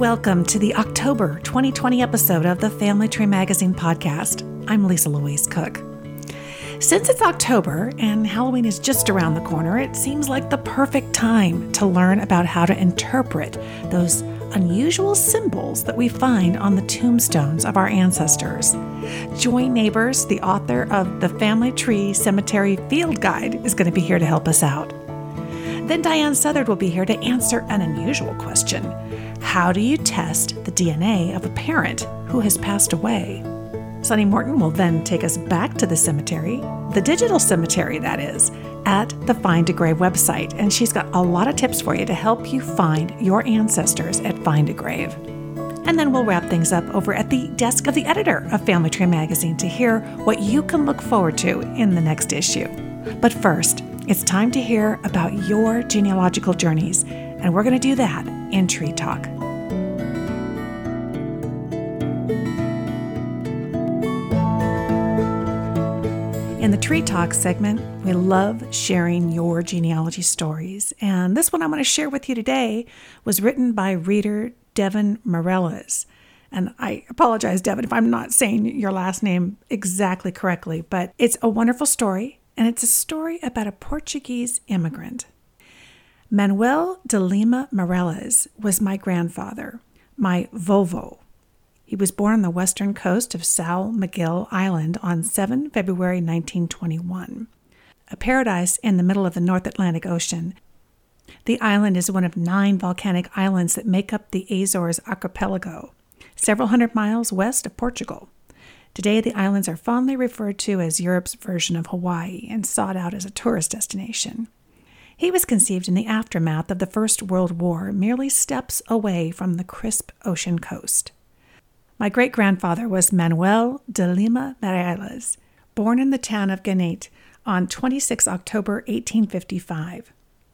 welcome to the October 2020 episode of the Family Tree Magazine podcast. I'm Lisa Louise Cooke. Since it's October and Halloween is just around the corner, it seems like the perfect time to learn about how to interpret those unusual symbols that we find on the tombstones of our ancestors. Joy Neighbors, the author of the Family Tree Cemetery Field Guide, is going to be here to help us out. Then Diahan Southard will be here to answer an unusual question How do you test the DNA of a parent who has passed away? Sunny Morton will then take us back to the cemetery, the digital cemetery, that is, at the Find a Grave website. And she's got a lot of tips for you to help you find your ancestors at Find a Grave. And then we'll wrap things up over at the desk of the editor of Family Tree Magazine to hear what you can look forward to in the next issue. But first, it's time to hear about your genealogical journeys, and we're going to do that in Tree Talk. In the Tree Talk segment, we love sharing your genealogy stories. And this one I'm going to share with you today was written by reader Devin Morales. And I apologize, Devin, if I'm not saying your last name exactly correctly, but it's a wonderful story. And it's a story about a Portuguese immigrant. Manuel de Lima Morales was my grandfather, my vovo. He was born on the western coast of São Miguel Island on 7 February 1921, a paradise in the middle of the North Atlantic Ocean. The island is one of nine volcanic islands that make up the Azores archipelago, several hundred miles west of Portugal. Today, the islands are fondly referred to as Europe's version of Hawaii and sought out as a tourist destination. He was conceived in the aftermath of the First World War, merely steps away from the crisp ocean coast. My great grandfather was Manuel de Lima Morales, born in the town of Ganete on 26 October 1855.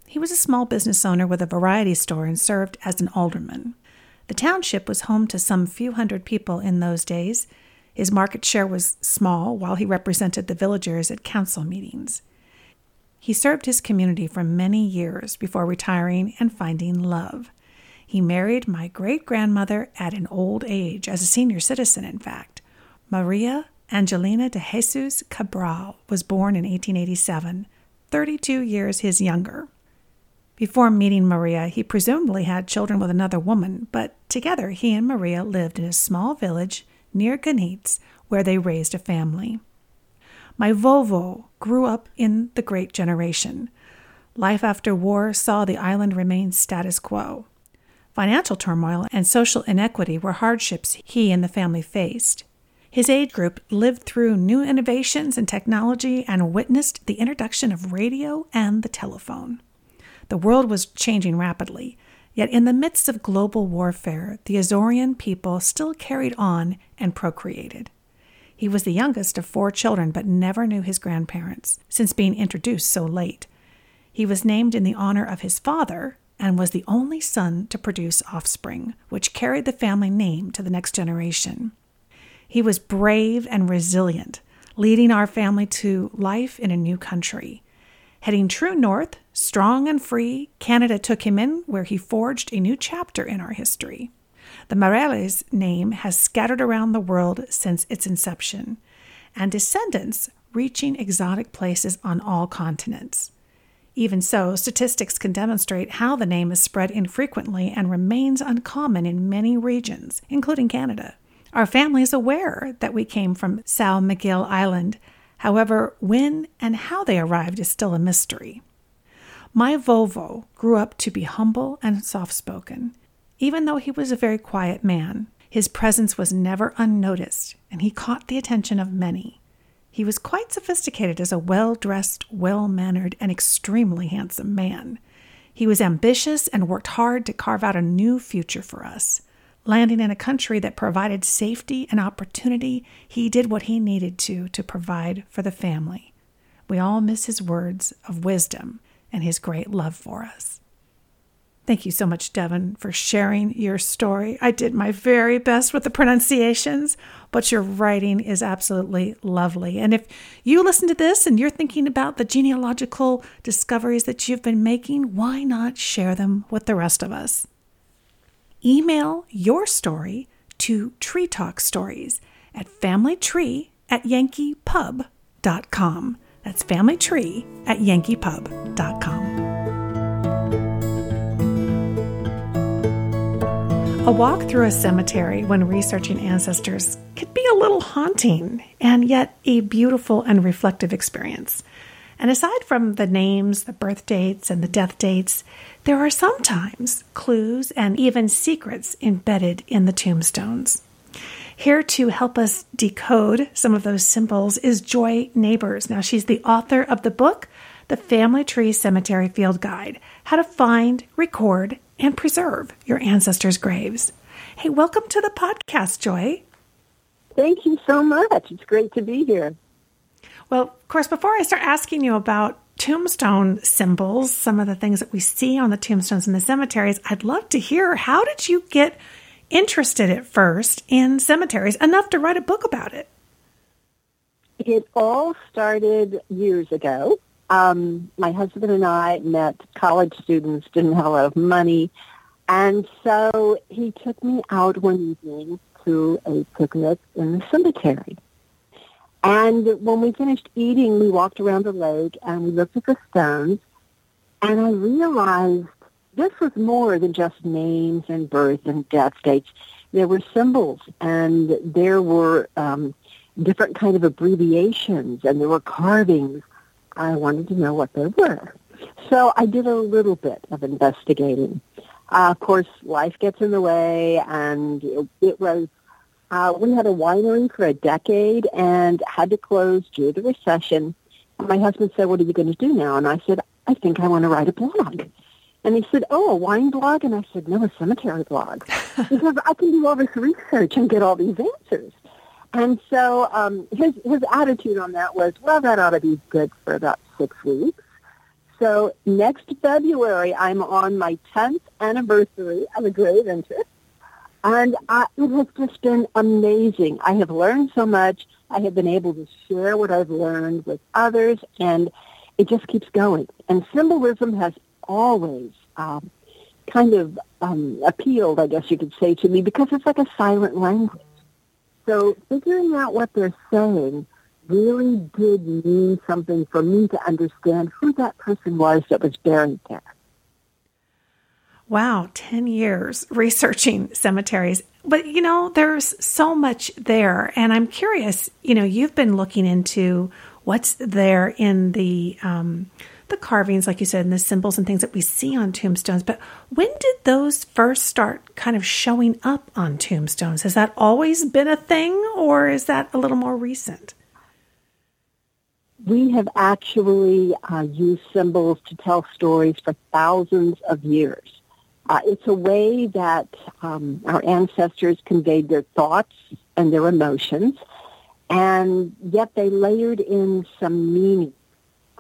He was a small business owner with a variety store and served as an alderman. The township was home to some few hundred people in those days. His market share was small while he represented the villagers at council meetings. He served his community for many years before retiring and finding love. He married my great grandmother at an old age, as a senior citizen, in fact. Maria Angelina de Jesus Cabral was born in 1887, 32 years his younger. Before meeting Maria, he presumably had children with another woman, but together he and Maria lived in a small village near Ganitz where they raised a family. My vovo grew up in the Great Generation. Life after war saw the island remain status quo. Financial turmoil and social inequity were hardships he and the family faced. His age group lived through new innovations in technology and witnessed the introduction of radio and the telephone. The world was changing rapidly, yet in the midst of global warfare, the Azorean people still carried on and procreated. He was the youngest of four children, but never knew his grandparents, since being introduced so late. He was named in the honor of his father, and was the only son to produce offspring, which carried the family name to the next generation. He was brave and resilient, leading our family to life in a new country. Heading true north, strong and free, Canada took him in where he forged a new chapter in our history. The Morales name has scattered around the world since its inception, and descendants reaching exotic places on all continents. Even so, statistics can demonstrate how the name is spread infrequently and remains uncommon in many regions, including Canada. Our family is aware that we came from São Miguel Island. However, when and how they arrived is still a mystery. My vovo grew up to be humble and soft spoken. Even though he was a very quiet man, his presence was never unnoticed, and he caught the attention of many. He was quite sophisticated as a well dressed, well mannered, and extremely handsome man. He was ambitious and worked hard to carve out a new future for us. Landing in a country that provided safety and opportunity, he did what he needed to to provide for the family. We all miss his words of wisdom and his great love for us. Thank you so much, Devin, for sharing your story. I did my very best with the pronunciations, but your writing is absolutely lovely. And if you listen to this and you're thinking about the genealogical discoveries that you've been making, why not share them with the rest of us? email your story to Tree Talk Stories at familytree at yankeepub.com. That's familytree at yankeepub.com. A walk through a cemetery when researching ancestors could be a little haunting and yet a beautiful and reflective experience. And aside from the names, the birth dates, and the death dates, there are sometimes clues and even secrets embedded in the tombstones. Here to help us decode some of those symbols is Joy Neighbors. Now, she's the author of the book, The Family Tree Cemetery Field Guide How to Find, Record, and Preserve Your Ancestors' Graves. Hey, welcome to the podcast, Joy. Thank you so much. It's great to be here. Well, of course, before I start asking you about tombstone symbols, some of the things that we see on the tombstones in the cemeteries, I'd love to hear how did you get interested at first in cemeteries enough to write a book about it? It all started years ago. Um, my husband and I met college students, didn't have a lot of money, and so he took me out one evening to a picnic in the cemetery. And when we finished eating, we walked around the lake and we looked at the stones. And I realized this was more than just names and birth and death dates. There were symbols and there were um, different kind of abbreviations and there were carvings. I wanted to know what they were. So I did a little bit of investigating. Uh, of course, life gets in the way, and it, it was uh, we had a winery for a decade and had to close due to the recession. And My husband said, what are you going to do now? And I said, I think I want to write a blog. And he said, oh, a wine blog? And I said, no, a cemetery blog. because I can do all this research and get all these answers. And so um, his, his attitude on that was, well, that ought to be good for about six weeks. So next February, I'm on my 10th anniversary of a grave interest. And I, it has just been amazing. I have learned so much. I have been able to share what I've learned with others, and it just keeps going. And symbolism has always um, kind of um, appealed, I guess you could say, to me because it's like a silent language. So figuring out what they're saying really did mean something for me to understand who that person was that was buried there. Wow, 10 years researching cemeteries. But you know, there's so much there. And I'm curious, you know, you've been looking into what's there in the, um, the carvings, like you said, and the symbols and things that we see on tombstones. But when did those first start kind of showing up on tombstones? Has that always been a thing, or is that a little more recent? We have actually uh, used symbols to tell stories for thousands of years. Uh, it's a way that um, our ancestors conveyed their thoughts and their emotions, and yet they layered in some meaning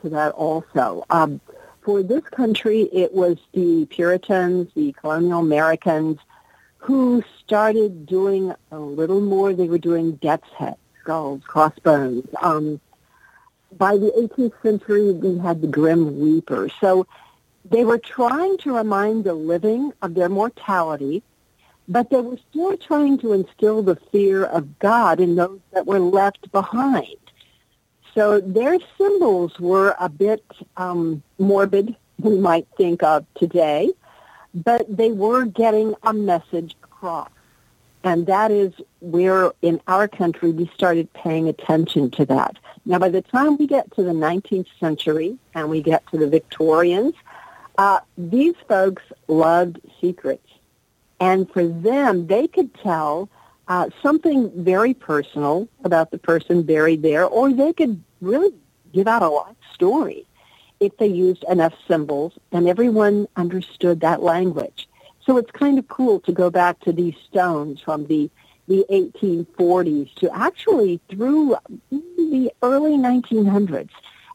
to that also. Um, for this country, it was the Puritans, the colonial Americans, who started doing a little more. They were doing death's heads, skulls, crossbones. Um, by the 18th century, we had the Grim Reaper. So they were trying to remind the living of their mortality, but they were still trying to instill the fear of God in those that were left behind. So their symbols were a bit um, morbid, we might think of today, but they were getting a message across. And that is where in our country we started paying attention to that. Now by the time we get to the 19th century and we get to the Victorians, uh, these folks loved secrets. And for them, they could tell uh, something very personal about the person buried there, or they could really give out a life story if they used enough symbols and everyone understood that language. So it's kind of cool to go back to these stones from the the 1840s to actually through the early 1900s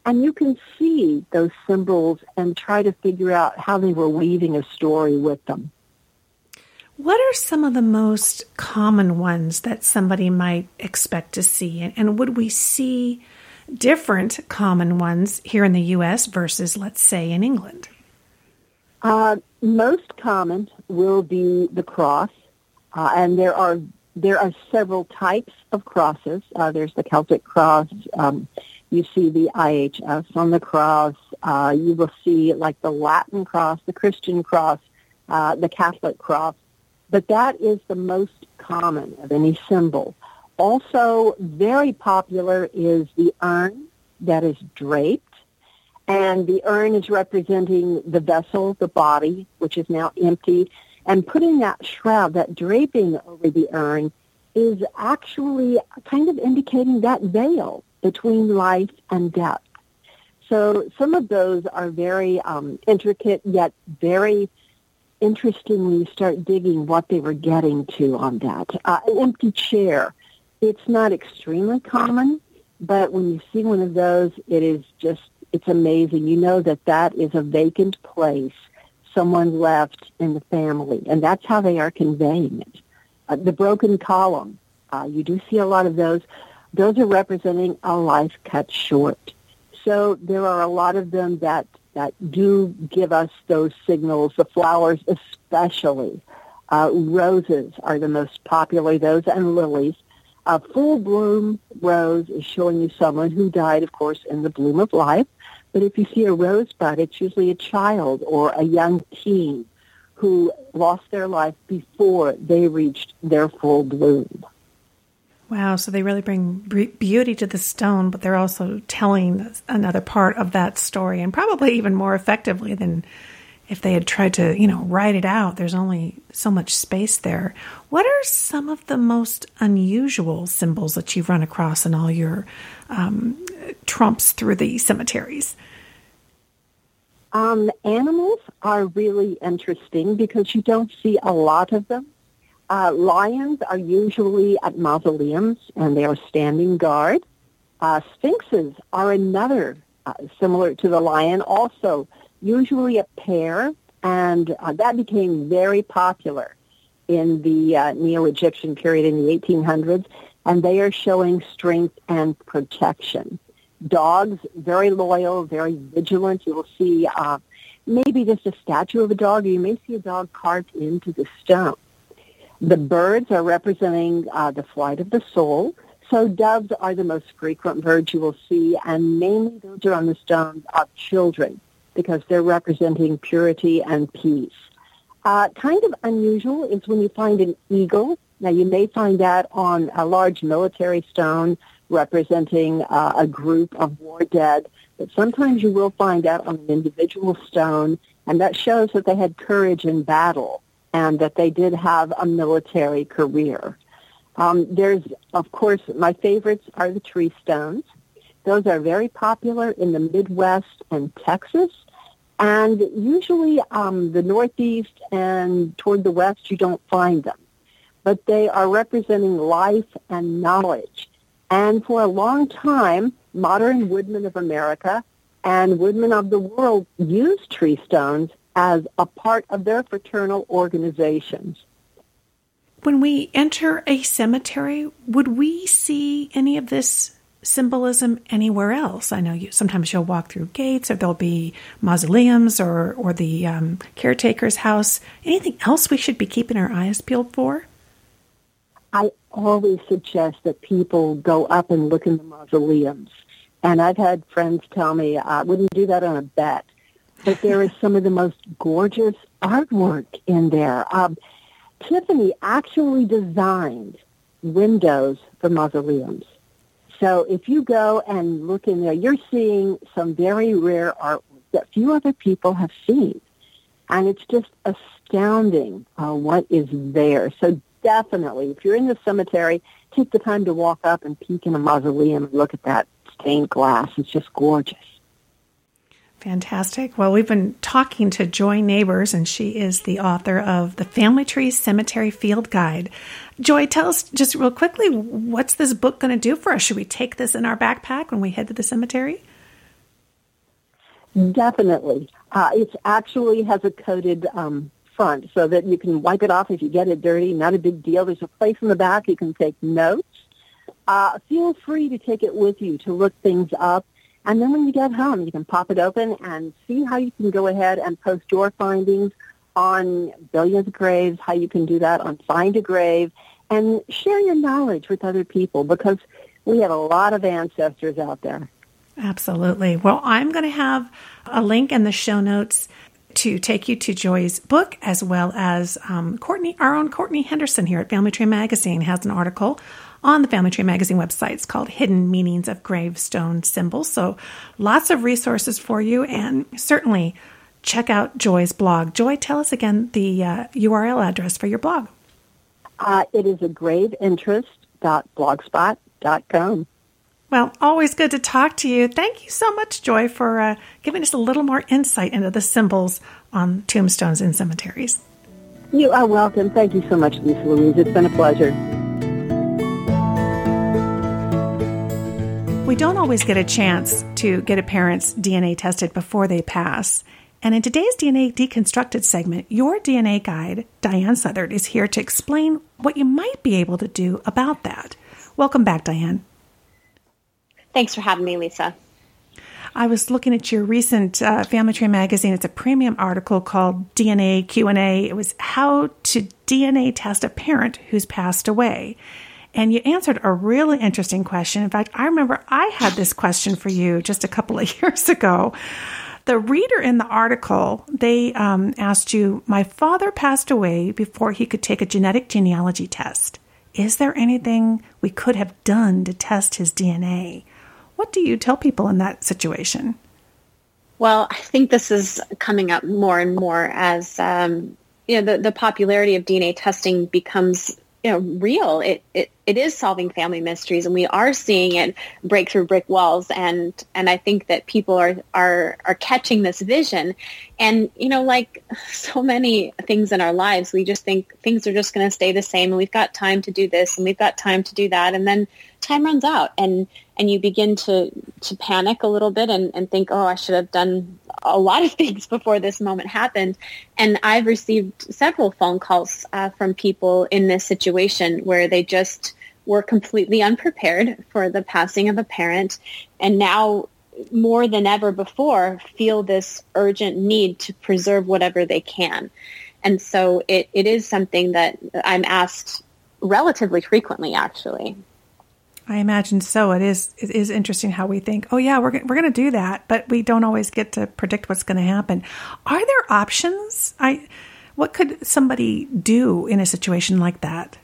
and you can see those symbols and try to figure out how they were weaving a story with them. What are some of the most common ones that somebody might expect to see? And would we see different common ones here in the U.S. versus, let's say, in England? Uh, most common will be the cross, uh, and there are there are several types of crosses. Uh, there's the Celtic cross. Um, you see the IHS on the cross. Uh, you will see like the Latin cross, the Christian cross, uh, the Catholic cross. But that is the most common of any symbol. Also very popular is the urn that is draped. And the urn is representing the vessel, the body, which is now empty. And putting that shroud, that draping over the urn, is actually kind of indicating that veil between life and death. So some of those are very um, intricate, yet very interesting when you start digging what they were getting to on that. Uh, an empty chair. It's not extremely common, but when you see one of those, it is just, it's amazing. You know that that is a vacant place someone left in the family, and that's how they are conveying it. Uh, the broken column, uh, you do see a lot of those. Those are representing a life cut short. So there are a lot of them that, that do give us those signals, the flowers especially. Uh, roses are the most popular, those and lilies. A full bloom rose is showing you someone who died, of course, in the bloom of life. But if you see a rosebud, it's usually a child or a young teen who lost their life before they reached their full bloom. Wow, so they really bring beauty to the stone, but they're also telling another part of that story, and probably even more effectively than if they had tried to, you know, write it out, there's only so much space there. What are some of the most unusual symbols that you've run across in all your um, trumps through the cemeteries? Um, animals are really interesting because you don't see a lot of them. Uh, lions are usually at mausoleums and they are standing guard. Uh, sphinxes are another uh, similar to the lion, also usually a pair, and uh, that became very popular in the uh, Neo-Egyptian period in the 1800s, and they are showing strength and protection. Dogs, very loyal, very vigilant. You will see uh, maybe just a statue of a dog, or you may see a dog carved into the stone. The birds are representing uh, the flight of the soul. So doves are the most frequent birds you will see, and mainly those are on the stones of children because they're representing purity and peace. Uh, kind of unusual is when you find an eagle. Now you may find that on a large military stone representing uh, a group of war dead, but sometimes you will find that on an individual stone, and that shows that they had courage in battle and that they did have a military career. Um, there's, of course, my favorites are the tree stones. Those are very popular in the Midwest and Texas. And usually um, the Northeast and toward the West, you don't find them. But they are representing life and knowledge. And for a long time, modern woodmen of America and woodmen of the world used tree stones as a part of their fraternal organizations. When we enter a cemetery, would we see any of this symbolism anywhere else. I know you sometimes you'll walk through gates, or there'll be mausoleums, or or the um, caretaker's house. Anything else we should be keeping our eyes peeled for? I always suggest that people go up and look in the mausoleums, and I've had friends tell me I wouldn't do that on a bet, but there is some of the most gorgeous artwork in there. Um, Tiffany actually designed windows for mausoleums. So if you go and look in there, you're seeing some very rare artwork that few other people have seen. And it's just astounding uh, what is there. So definitely, if you're in the cemetery, take the time to walk up and peek in a mausoleum and look at that stained glass. It's just gorgeous. Fantastic. Well, we've been talking to Joy Neighbors, and she is the author of the Family Tree Cemetery Field Guide. Joy, tell us just real quickly what's this book going to do for us? Should we take this in our backpack when we head to the cemetery? Definitely. Uh, it actually has a coated um, front so that you can wipe it off if you get it dirty. Not a big deal. There's a place in the back you can take notes. Uh, feel free to take it with you to look things up and then when you get home, you can pop it open and see how you can go ahead and post your findings on billions of graves, how you can do that on Find a Grave, and share your knowledge with other people because we have a lot of ancestors out there. Absolutely. Well, I'm going to have a link in the show notes to take you to Joy's book, as well as um, Courtney, our own Courtney Henderson here at Family Tree Magazine has an article on the Family Tree Magazine website. It's called Hidden Meanings of Gravestone Symbols. So lots of resources for you, and certainly check out Joy's blog. Joy, tell us again the uh, URL address for your blog. Uh, it is a graveinterest.blogspot.com. Well, always good to talk to you. Thank you so much, Joy, for uh, giving us a little more insight into the symbols on tombstones in cemeteries. You are welcome. Thank you so much, Lisa Louise. It's been a pleasure. We don't always get a chance to get a parent's DNA tested before they pass. And in today's DNA Deconstructed segment, your DNA guide, Diahan Southard, is here to explain what you might be able to do about that. Welcome back, Diahan. Thanks for having me, Lisa. I was looking at your recent uh, Family Tree magazine. It's a premium article called DNA Q&A. It was how to DNA test a parent who's passed away. And you answered a really interesting question. In fact, I remember I had this question for you just a couple of years ago. The reader in the article, they um, asked you, My father passed away before he could take a genetic genealogy test. Is there anything we could have done to test his DNA? What do you tell people in that situation? Well, I think this is coming up more and more as um, you know the, the popularity of DNA testing becomes you know real. It, it it is solving family mysteries and we are seeing it break through brick walls and and i think that people are are are catching this vision. And you know like so many things in our lives we just think things are just going to stay the same and we've got time to do this and we've got time to do that and then time runs out and and you begin to to panic a little bit and, and think oh i should have done a lot of things before this moment happened. And I've received several phone calls uh, from people in this situation where they just were completely unprepared for the passing of a parent and now more than ever before feel this urgent need to preserve whatever they can. And so it, it is something that I'm asked relatively frequently, actually. I imagine so. It is it is interesting how we think, oh yeah, we're we're going to do that, but we don't always get to predict what's going to happen. Are there options? I what could somebody do in a situation like that?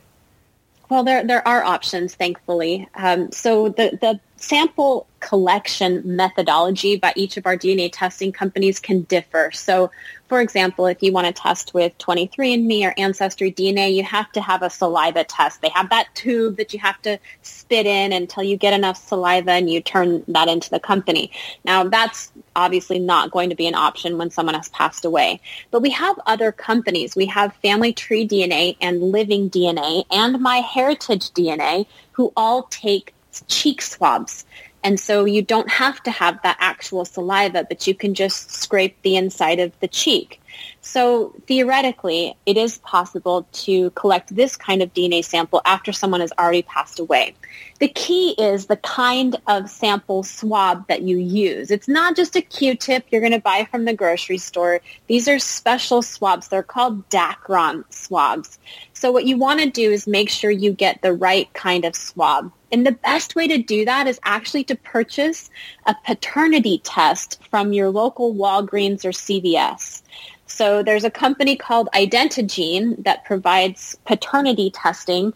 Well, there there are options, thankfully. Um, so the the sample collection methodology by each of our DNA testing companies can differ. So for example, if you want to test with 23andMe or Ancestry DNA, you have to have a saliva test. They have that tube that you have to spit in until you get enough saliva and you turn that into the company. Now, that's obviously not going to be an option when someone has passed away. But we have other companies. We have Family Tree DNA and Living DNA and MyHeritage DNA who all take cheek swabs. And so you don't have to have that actual saliva, but you can just scrape the inside of the cheek. So theoretically, it is possible to collect this kind of DNA sample after someone has already passed away. The key is the kind of sample swab that you use. It's not just a Q-tip you're going to buy from the grocery store. These are special swabs. They're called Dacron swabs. So what you want to do is make sure you get the right kind of swab. And the best way to do that is actually to purchase a paternity test from your local Walgreens or CVS. So there's a company called Identigene that provides paternity testing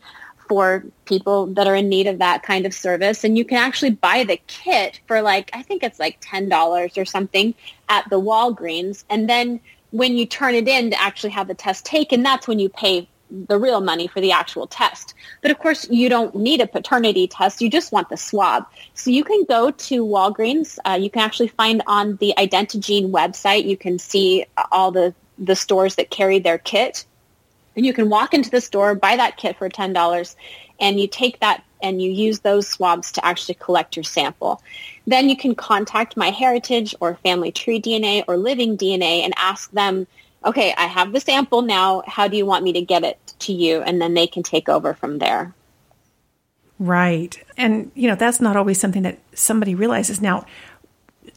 for people that are in need of that kind of service. And you can actually buy the kit for like, I think it's like $10 or something at the Walgreens. And then when you turn it in to actually have the test taken, that's when you pay the real money for the actual test. But of course, you don't need a paternity test. You just want the swab. So you can go to Walgreens. Uh, you can actually find on the Identigene website, you can see all the, the stores that carry their kit. And you can walk into the store, buy that kit for $10, and you take that and you use those swabs to actually collect your sample. Then you can contact MyHeritage or Family Tree DNA or Living DNA and ask them okay, I have the sample now. How do you want me to get it to you? And then they can take over from there. Right. And, you know, that's not always something that somebody realizes. Now,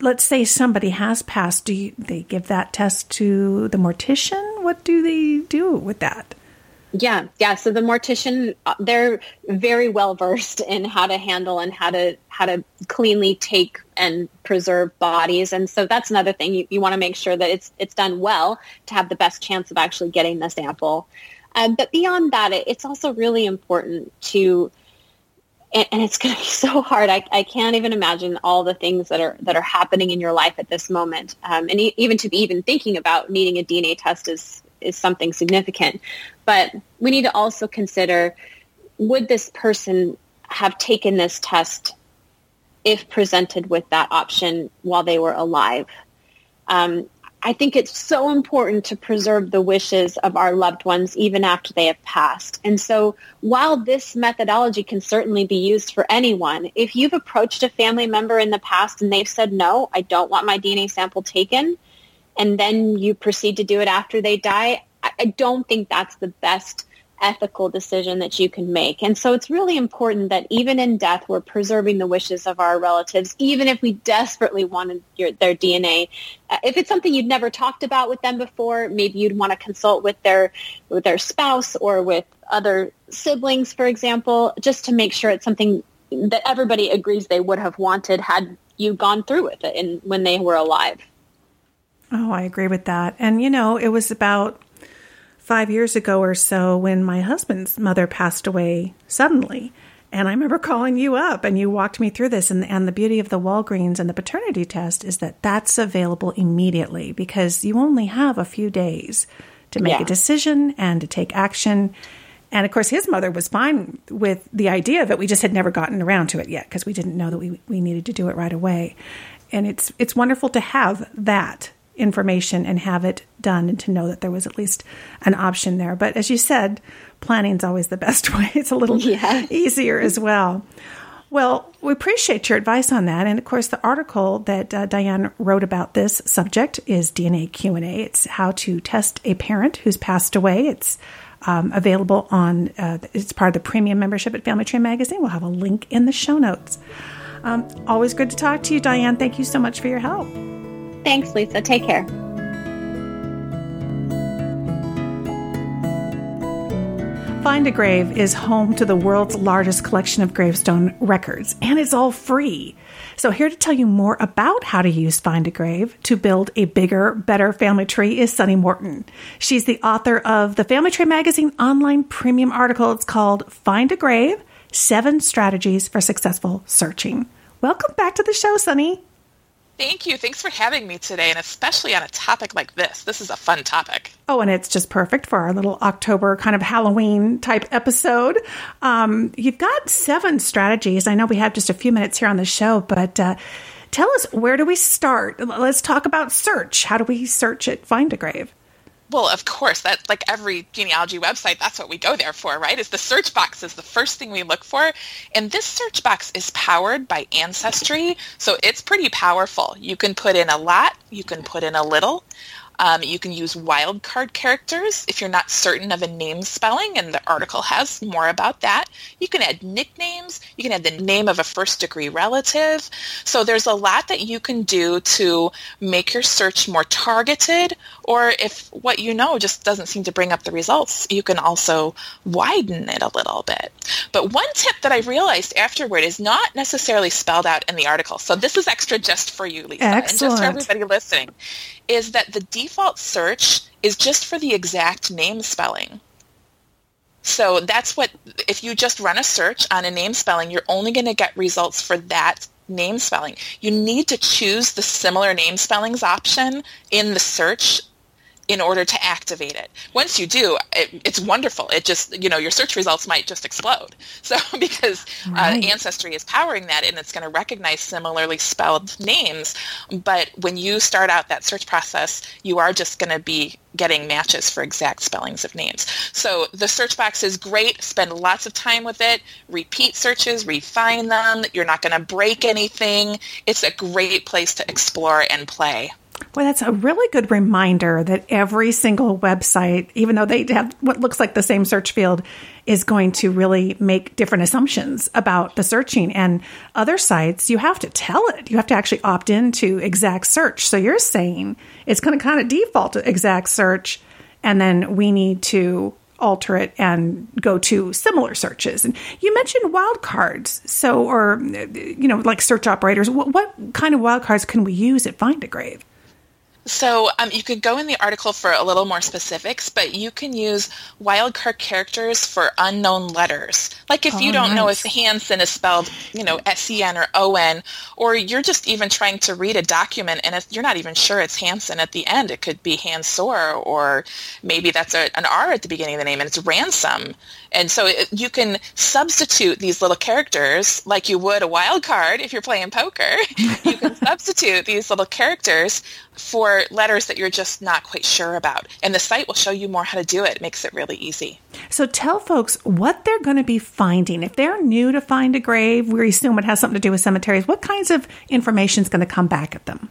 let's say somebody has passed, do you, they give that test to the mortician? What do they do with that? Yeah, yeah. So the mortician, uh, they're very well versed in how to handle and how to how to cleanly take and preserve bodies, and so that's another thing you, you want to make sure that it's it's done well to have the best chance of actually getting the sample. Um, but beyond that, it, it's also really important to and, and it's going to be so hard. I, I can't even imagine all the things that are that are happening in your life at this moment, um, and e- even to be even thinking about needing a DNA test is is something significant. But we need to also consider: would this person have taken this test if presented with that option while they were alive? Um, I think it's so important to preserve the wishes of our loved ones even after they have passed. And so while this methodology can certainly be used for anyone, if you've approached a family member in the past and they've said, no, I don't want my DNA sample taken, and then you proceed to do it after they die, I don't think that's the best ethical decision that you can make. And so it's really important that even in death, we're preserving the wishes of our relatives, even if we desperately wanted your, their DNA. Uh, if it's something you'd never talked about with them before, maybe you'd want to consult with their with their spouse or with other siblings, for example, just to make sure it's something that everybody agrees they would have wanted had you gone through with it in, when they were alive. Oh, I agree with that. And, you know, it was about five years ago or so when my husband's mother passed away suddenly. And I remember calling you up and you walked me through this. And, and the beauty of the Walgreens and the paternity test is that that's available immediately because you only have a few days to make yeah. a decision and to take action. And of course, his mother was fine with the idea of it. We just had never gotten around to it yet because we didn't know that we, we needed to do it right away. And it's it's wonderful to have that information and have it done and to know that there was at least an option there. But as you said, planning is always the best way. It's a little yeah. easier as well. Well, we appreciate your advice on that, and of course, the article that uh, Diahan wrote about this subject is DNA Q and A. It's how to test a parent who's passed away. It's um, available on. Uh, it's part of the premium membership at Family Tree Magazine. We'll have a link in the show notes. Um, always good to talk to you, Diahan. Thank you so much for your help. Thanks, Lisa. Take care. Find a Grave is home to the world's largest collection of gravestone records, and it's all free. So, here to tell you more about how to use Find a Grave to build a bigger, better family tree is Sunny Morton. She's the author of the Family Tree Magazine online premium article. It's called Find a Grave Seven Strategies for Successful Searching. Welcome back to the show, Sunny. Thank you. Thanks for having me today, and especially on a topic like this. This is a fun topic. Oh, and it's just perfect for our little October kind of Halloween type episode. Um, you've got seven strategies. I know we have just a few minutes here on the show, but uh, tell us where do we start? Let's talk about search. How do we search it? Find a grave? Well, of course, that like every genealogy website, that's what we go there for, right? Is the search box is the first thing we look for. And this search box is powered by Ancestry, so it's pretty powerful. You can put in a lot, you can put in a little. Um, you can use wildcard characters if you're not certain of a name spelling, and the article has more about that. You can add nicknames. You can add the name of a first degree relative. So there's a lot that you can do to make your search more targeted, or if what you know just doesn't seem to bring up the results, you can also widen it a little bit. But one tip that I realized afterward is not necessarily spelled out in the article. So this is extra just for you, Lisa, Excellent. and just for everybody listening is that the default search is just for the exact name spelling. So that's what, if you just run a search on a name spelling, you're only going to get results for that name spelling. You need to choose the similar name spellings option in the search in order to activate it. Once you do, it, it's wonderful. It just, you know, your search results might just explode. So because uh, right. uh, Ancestry is powering that and it's going to recognize similarly spelled names. But when you start out that search process, you are just going to be getting matches for exact spellings of names. So the search box is great. Spend lots of time with it. Repeat searches, refine them. You're not going to break anything. It's a great place to explore and play. Well, that's a really good reminder that every single website, even though they have what looks like the same search field, is going to really make different assumptions about the searching. And other sites, you have to tell it. You have to actually opt into exact search. So you're saying it's going to kind of default to exact search, and then we need to alter it and go to similar searches. And you mentioned wildcards. So, or, you know, like search operators. What, what kind of wildcards can we use at Find a Grave? So um, you could go in the article for a little more specifics, but you can use wildcard characters for unknown letters. Like if oh, you don't nice. know if Hansen is spelled, you know, S-E-N or O-N, or you're just even trying to read a document and if you're not even sure it's Hansen at the end, it could be Hansor, or maybe that's a, an R at the beginning of the name and it's Ransom. And so it, you can substitute these little characters like you would a wild card if you're playing poker. you can substitute these little characters for letters that you're just not quite sure about. And the site will show you more how to do it. It makes it really easy. So tell folks what they're going to be finding. If they're new to Find a Grave, we assume it has something to do with cemeteries, what kinds of information is going to come back at them?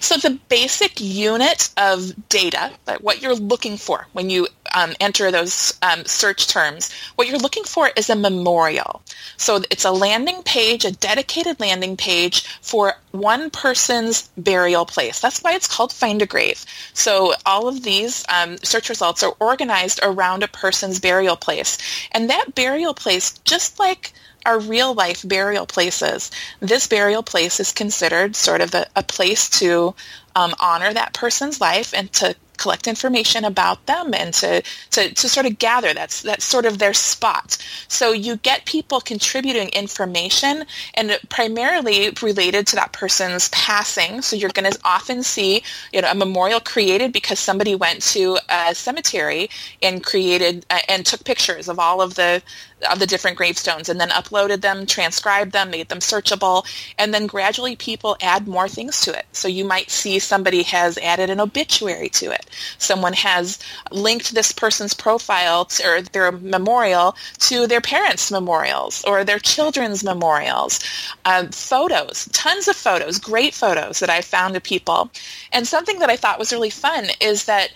So the basic unit of data, what you're looking for when you um, enter those um, search terms, what you're looking for is a memorial. So it's a landing page, a dedicated landing page for one person's burial place. That's why it's called Find a Grave. So all of these um, search results are organized around a person's burial place. And that burial place, just like are real life burial places. This burial place is considered sort of a, a place to um, honor that person's life and to collect information about them and to, to, to sort of gather. That's, that's sort of their spot. So you get people contributing information and primarily related to that person's passing. So you're going to often see you know, a memorial created because somebody went to a cemetery and created uh, and took pictures of all of the of the different gravestones and then uploaded them, transcribed them, made them searchable, and then gradually people add more things to it. So you might see somebody has added an obituary to it. Someone has linked this person's profile to, or their memorial to their parents' memorials or their children's memorials. Um, photos, tons of photos, great photos that I found of people. And something that I thought was really fun is that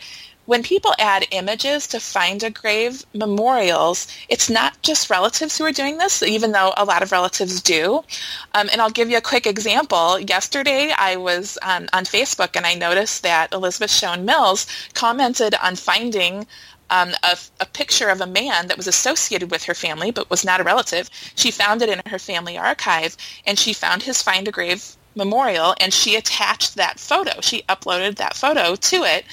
when people add images to find a grave memorials, it's not just relatives who are doing this, even though a lot of relatives do. Um, and I'll give you a quick example. Yesterday, I was on, on Facebook and I noticed that Elizabeth Shown Mills commented on finding um, a, a, picture of a man that was associated with her family but was not a relative. She found it in her family archive and she found his Find a Grave memorial and she attached that photo. She uploaded that photo to it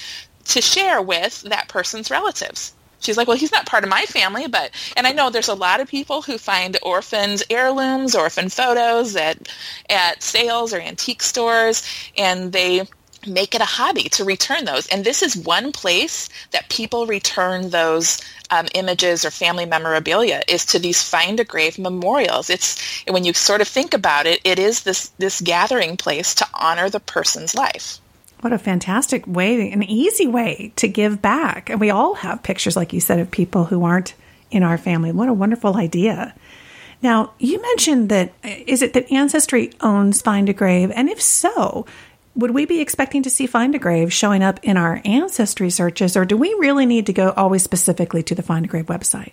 to share with that person's relatives. She's like, well, he's not part of my family, but, and I know there's a lot of people who find orphans heirlooms, orphan photos at, at sales or antique stores, and they make it a hobby to return those. And this is one place that people return those um, images or family memorabilia is to these find a grave memorials. It's when you sort of think about it, it is this this gathering place to honor the person's life. What a fantastic way, an easy way to give back. And we all have pictures, like you said, of people who aren't in our family. What a wonderful idea. Now, you mentioned that uh, is it that Ancestry owns Find a Grave? And if so, would we be expecting to see Find a Grave showing up in our Ancestry searches, or do we really need to go always specifically to the Find a Grave website?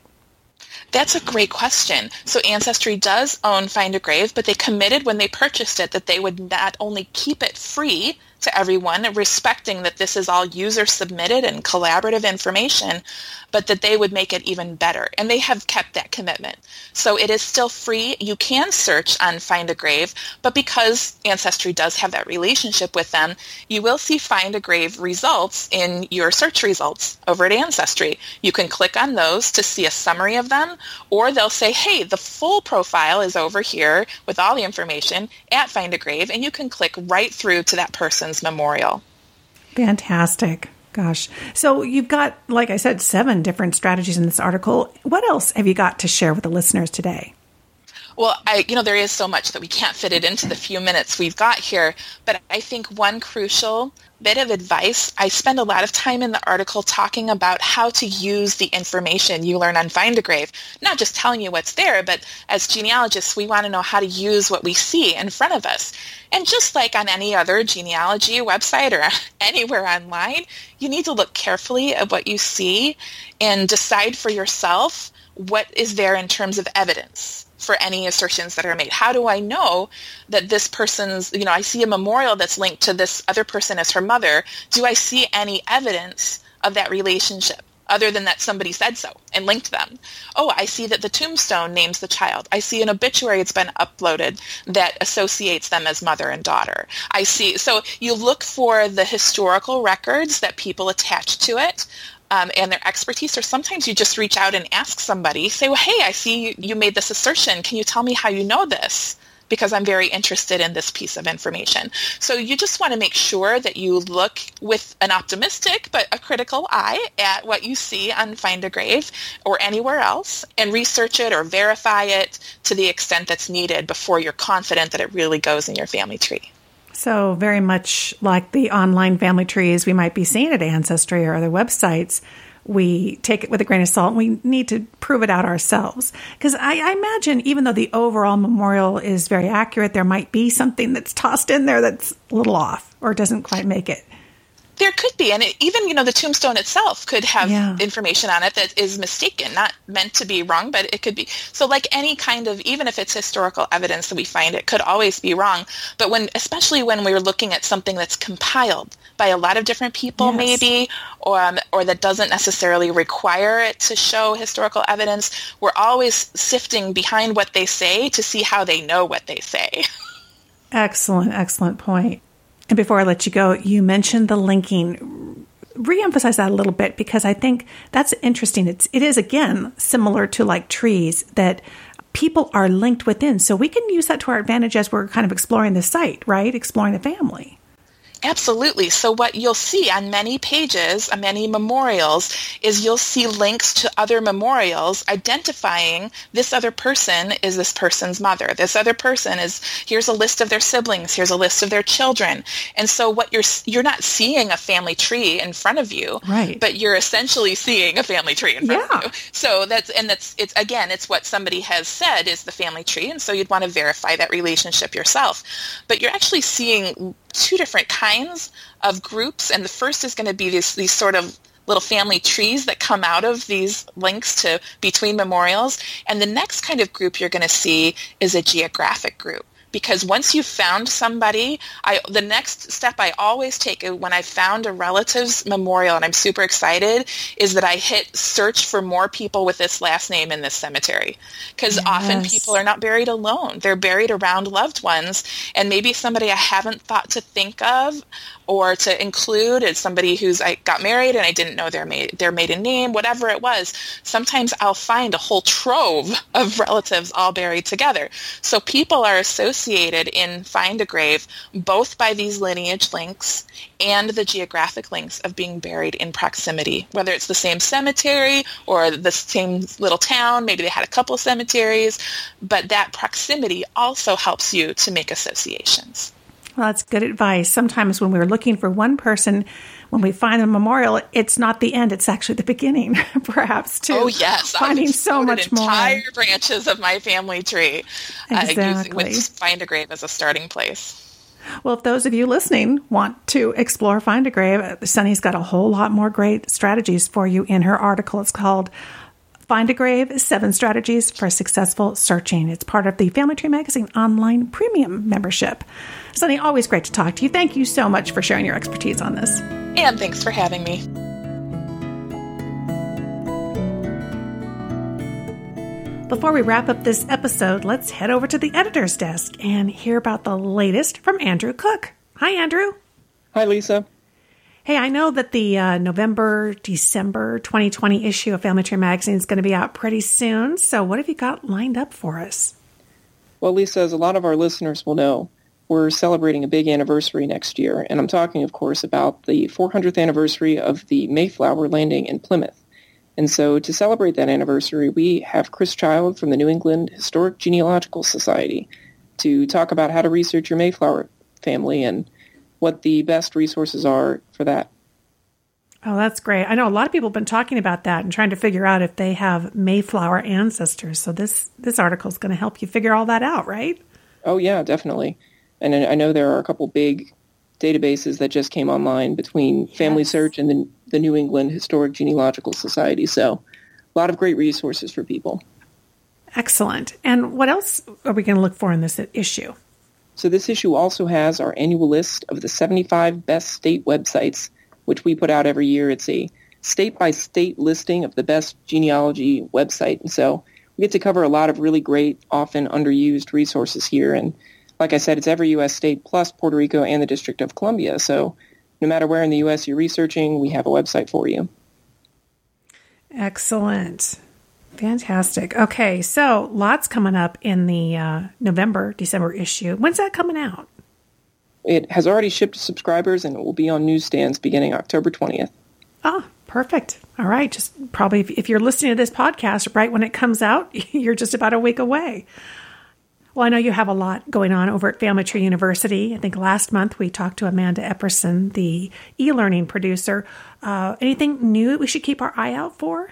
That's a great question. So Ancestry does own Find a Grave, but they committed when they purchased it that they would not only keep it free to everyone, respecting that this is all user submitted and collaborative information, but that they would make it even better. And they have kept that commitment. So it is still free. You can search on Find a Grave, but because Ancestry does have that relationship with them, you will see Find a Grave results in your search results over at Ancestry. You can click on those to see a summary of them, or they'll say, hey, the full profile is over here with all the information at Find a Grave, and you can click right through to that person's memorial. Fantastic. Gosh. So you've got, like I said, seven different strategies in this article. What else have you got to share with the listeners today? Well, I, you know, there is so much that we can't fit it into the few minutes we've got here, but I think one crucial bit of advice, I spend a lot of time in the article talking about how to use the information you learn on Find a Grave, not just telling you what's there, but as genealogists, we want to know how to use what we see in front of us. And just like on any other genealogy website or anywhere online, you need to look carefully at what you see and decide for yourself what is there in terms of evidence for any assertions that are made. How do I know that this person's, you know, I see a memorial that's linked to this other person as her mother. Do I see any evidence of that relationship? Other than that somebody said so and linked them. Oh, I see that the tombstone names the child. I see an obituary that's been uploaded that associates them as mother and daughter. I see. So you look for the historical records that people attach to it um, and their expertise, or sometimes you just reach out and ask somebody, say, well, hey, I see you made this assertion. Can you tell me how you know this? Because I'm very interested in this piece of information. So you just want to make sure that you look with an optimistic but a critical eye at what you see on Find a Grave or anywhere else and research it or verify it to the extent that's needed before you're confident that it really goes in your family tree. So, very much like the online family trees we might be seeing at Ancestry or other websites, we take it with a grain of salt. And we need to prove it out ourselves. Because I, I, imagine, even though the overall memorial is very accurate, there might be something that's tossed in there that's a little off or doesn't quite make it. There could be, and it, even you know the tombstone itself could have yeah. information on it that is mistaken, not meant to be wrong, but it could be. So, like any kind of, even if it's historical evidence that we find, it could always be wrong. But when, especially when we're looking at something that's compiled by a lot of different people, yes. maybe, or um, or that doesn't necessarily require it to show historical evidence, we're always sifting behind what they say to see how they know what they say. Excellent, excellent point. And before I let you go, you mentioned the linking. Reemphasize that a little bit because I think that's interesting. It's it is again similar to like trees that people are linked within. So we can use that to our advantage as we're kind of exploring the site, right? Exploring the family. Absolutely. So what you'll see on many pages, on many memorials, is you'll see links to other memorials identifying this other person is this person's mother. This other person is here's a list of their siblings, here's a list of their children. And so what you're you're not seeing a family tree in front of you, right. but you're essentially seeing a family tree in front yeah. of you. So that's and that's it's again, it's what somebody has said is the family tree, and so you'd want to verify that relationship yourself. But you're actually seeing two different kinds of groups, and the first is going to be these these sort of little family trees that come out of these links to between memorials. And the next kind of group you're going to see is a geographic group because once you've found somebody, I, the next step I always take uh, when I found a relative's memorial and I'm super excited is that I hit search for more people with this last name in this cemetery. Because yes. often people are not buried alone. They're buried around loved ones and maybe somebody I haven't thought to think of or to include as somebody who's I got married and I didn't know their ma- their maiden name, whatever it was. Sometimes I'll find a whole trove of relatives all buried together. So people are associated in Find a Grave both by these lineage links and the geographic links of being buried in proximity, whether it's the same cemetery or the same little town. Maybe they had a couple cemeteries, but that proximity also helps you to make associations. Well, that's good advice. Sometimes when we're looking for one person, when we find a memorial, it's not the end; it's actually the beginning, perhaps. Too. Oh yes, finding so much entire more. Entire branches of my family tree. Exactly. Uh, using, find a grave as a starting place. Well, if those of you listening want to explore Find a Grave, Sunny's got a whole lot more great strategies for you in her article. It's called Find a Grave Seven Strategies for Successful Searching. It's part of the Family Tree Magazine online premium membership. Sunny, always great to talk to you. Thank you so much for sharing your expertise on this. And thanks for having me. Before we wrap up this episode, let's head over to the editor's desk and hear about the latest from Andrew Cook. Hi, Andrew. Hi, Lisa. Hey, I know that the uh, November, December 2020 issue of Family Tree Magazine is going to be out pretty soon. So, what have you got lined up for us? Well, Lisa, as a lot of our listeners will know, we're celebrating a big anniversary next year. And I'm talking, of course, about the 400th anniversary of the Mayflower landing in Plymouth. And so to celebrate that anniversary, we have Chris Child from the New England Historic Genealogical Society to talk about how to research your Mayflower family and what the best resources are for that. Oh, that's great. I know a lot of people have been talking about that and trying to figure out if they have Mayflower ancestors. So this this article is going to help you figure all that out, right? Oh yeah, definitely. And I know there are a couple big databases that just came online between FamilySearch and the, the New England Historic Genealogical Society. So a lot of great resources for people. Excellent. And what else are we going to look for in this issue? So this issue also has our annual list of the 75 best state websites, which we put out every year. It's a state-by-state listing of the best genealogy website. And so we get to cover a lot of really great, often underused resources here. And like I said, it's every U.S. state plus Puerto Rico and the District of Columbia. So no matter where in the U.S. you're researching, we have a website for you. Excellent. Fantastic. Okay, so lots coming up in the uh, November, December issue. When's that coming out? It has already shipped to subscribers and it will be on newsstands beginning October 20th. Ah, perfect. All right. Just probably if, if you're listening to this podcast right when it comes out, you're just about a week away. Well, I know you have a lot going on over at Family Tree University. I think last month we talked to Amanda Epperson, the e learning producer. Uh, anything new that we should keep our eye out for?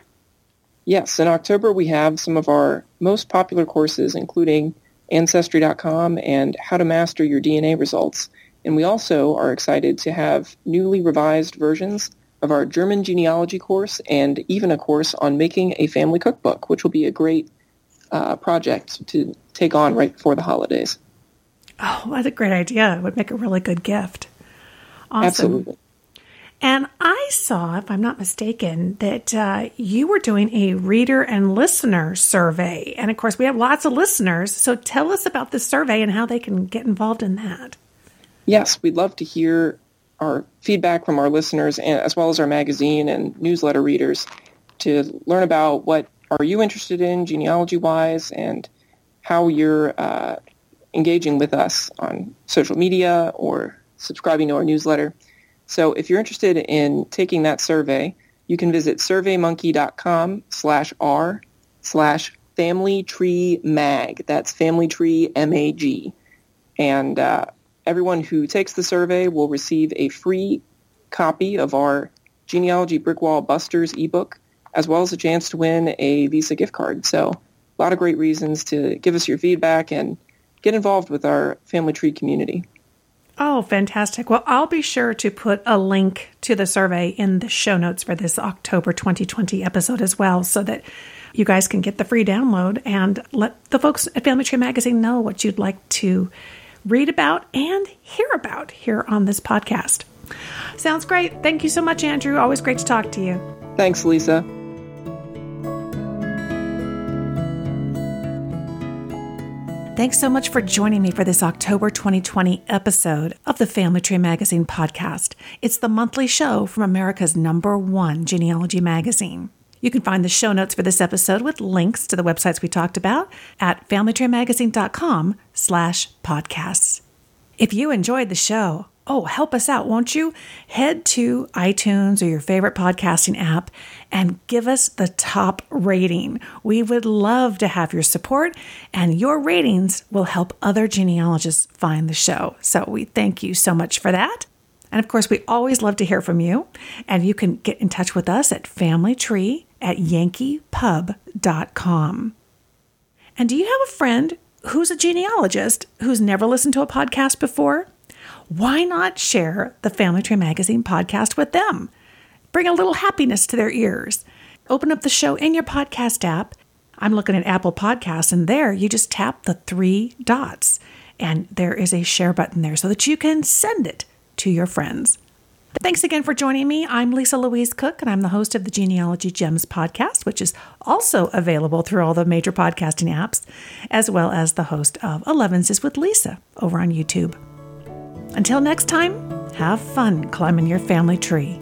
Yes, in October we have some of our most popular courses, including Ancestry.com and How to Master Your DNA Results. And we also are excited to have newly revised versions of our German genealogy course and even a course on making a family cookbook, which will be a great uh, project to take on right before the holidays. Oh, that's a great idea. It would make a really good gift. Awesome. Absolutely. And I saw, if I'm not mistaken, that uh, you were doing a reader and listener survey. And of course, we have lots of listeners. So tell us about the survey and how they can get involved in that. Yes, we'd love to hear our feedback from our listeners as well as our magazine and newsletter readers to learn about what are you interested in genealogy wise and how you're uh, engaging with us on social media or subscribing to our newsletter. So if you're interested in taking that survey, you can visit surveymonkey.com slash r slash family tree mag. That's family tree M-A-G. And uh, everyone who takes the survey will receive a free copy of our Genealogy Brickwall Busters ebook, as well as a chance to win a Visa gift card. So a lot of great reasons to give us your feedback and get involved with our family tree community. Oh, fantastic. Well, I'll be sure to put a link to the survey in the show notes for this October 2020 episode as well so that you guys can get the free download and let the folks at Family Tree Magazine know what you'd like to read about and hear about here on this podcast. Sounds great. Thank you so much, Andrew. Always great to talk to you. Thanks, Lisa. Thanks so much for joining me for this October 2020 episode of the Family Tree Magazine podcast. It's the monthly show from America's number one genealogy magazine. You can find the show notes for this episode with links to the websites we talked about at familytreemagazine.com slash podcasts. If you enjoyed the show, oh, help us out, won't you? Head to iTunes or your favorite podcasting app and give us the top rating. We would love to have your support, and your ratings will help other genealogists find the show. So we thank you so much for that. And of course, we always love to hear from you. And you can get in touch with us at familytree at yankeepub.com. And do you have a friend who's a genealogist who's never listened to a podcast before? Why not share the Family Tree Magazine podcast with them? Bring a little happiness to their ears. Open up the show in your podcast app. I'm looking at Apple Podcasts, and there you just tap the three dots, and there is a share button there so that you can send it to your friends. Thanks again for joining me. I'm Lisa Louise Cooke, and I'm the host of the Genealogy Gems podcast, which is also available through all the major podcasting apps, as well as the host of Elevenses with Lisa over on YouTube. Until next time, have fun climbing your family tree.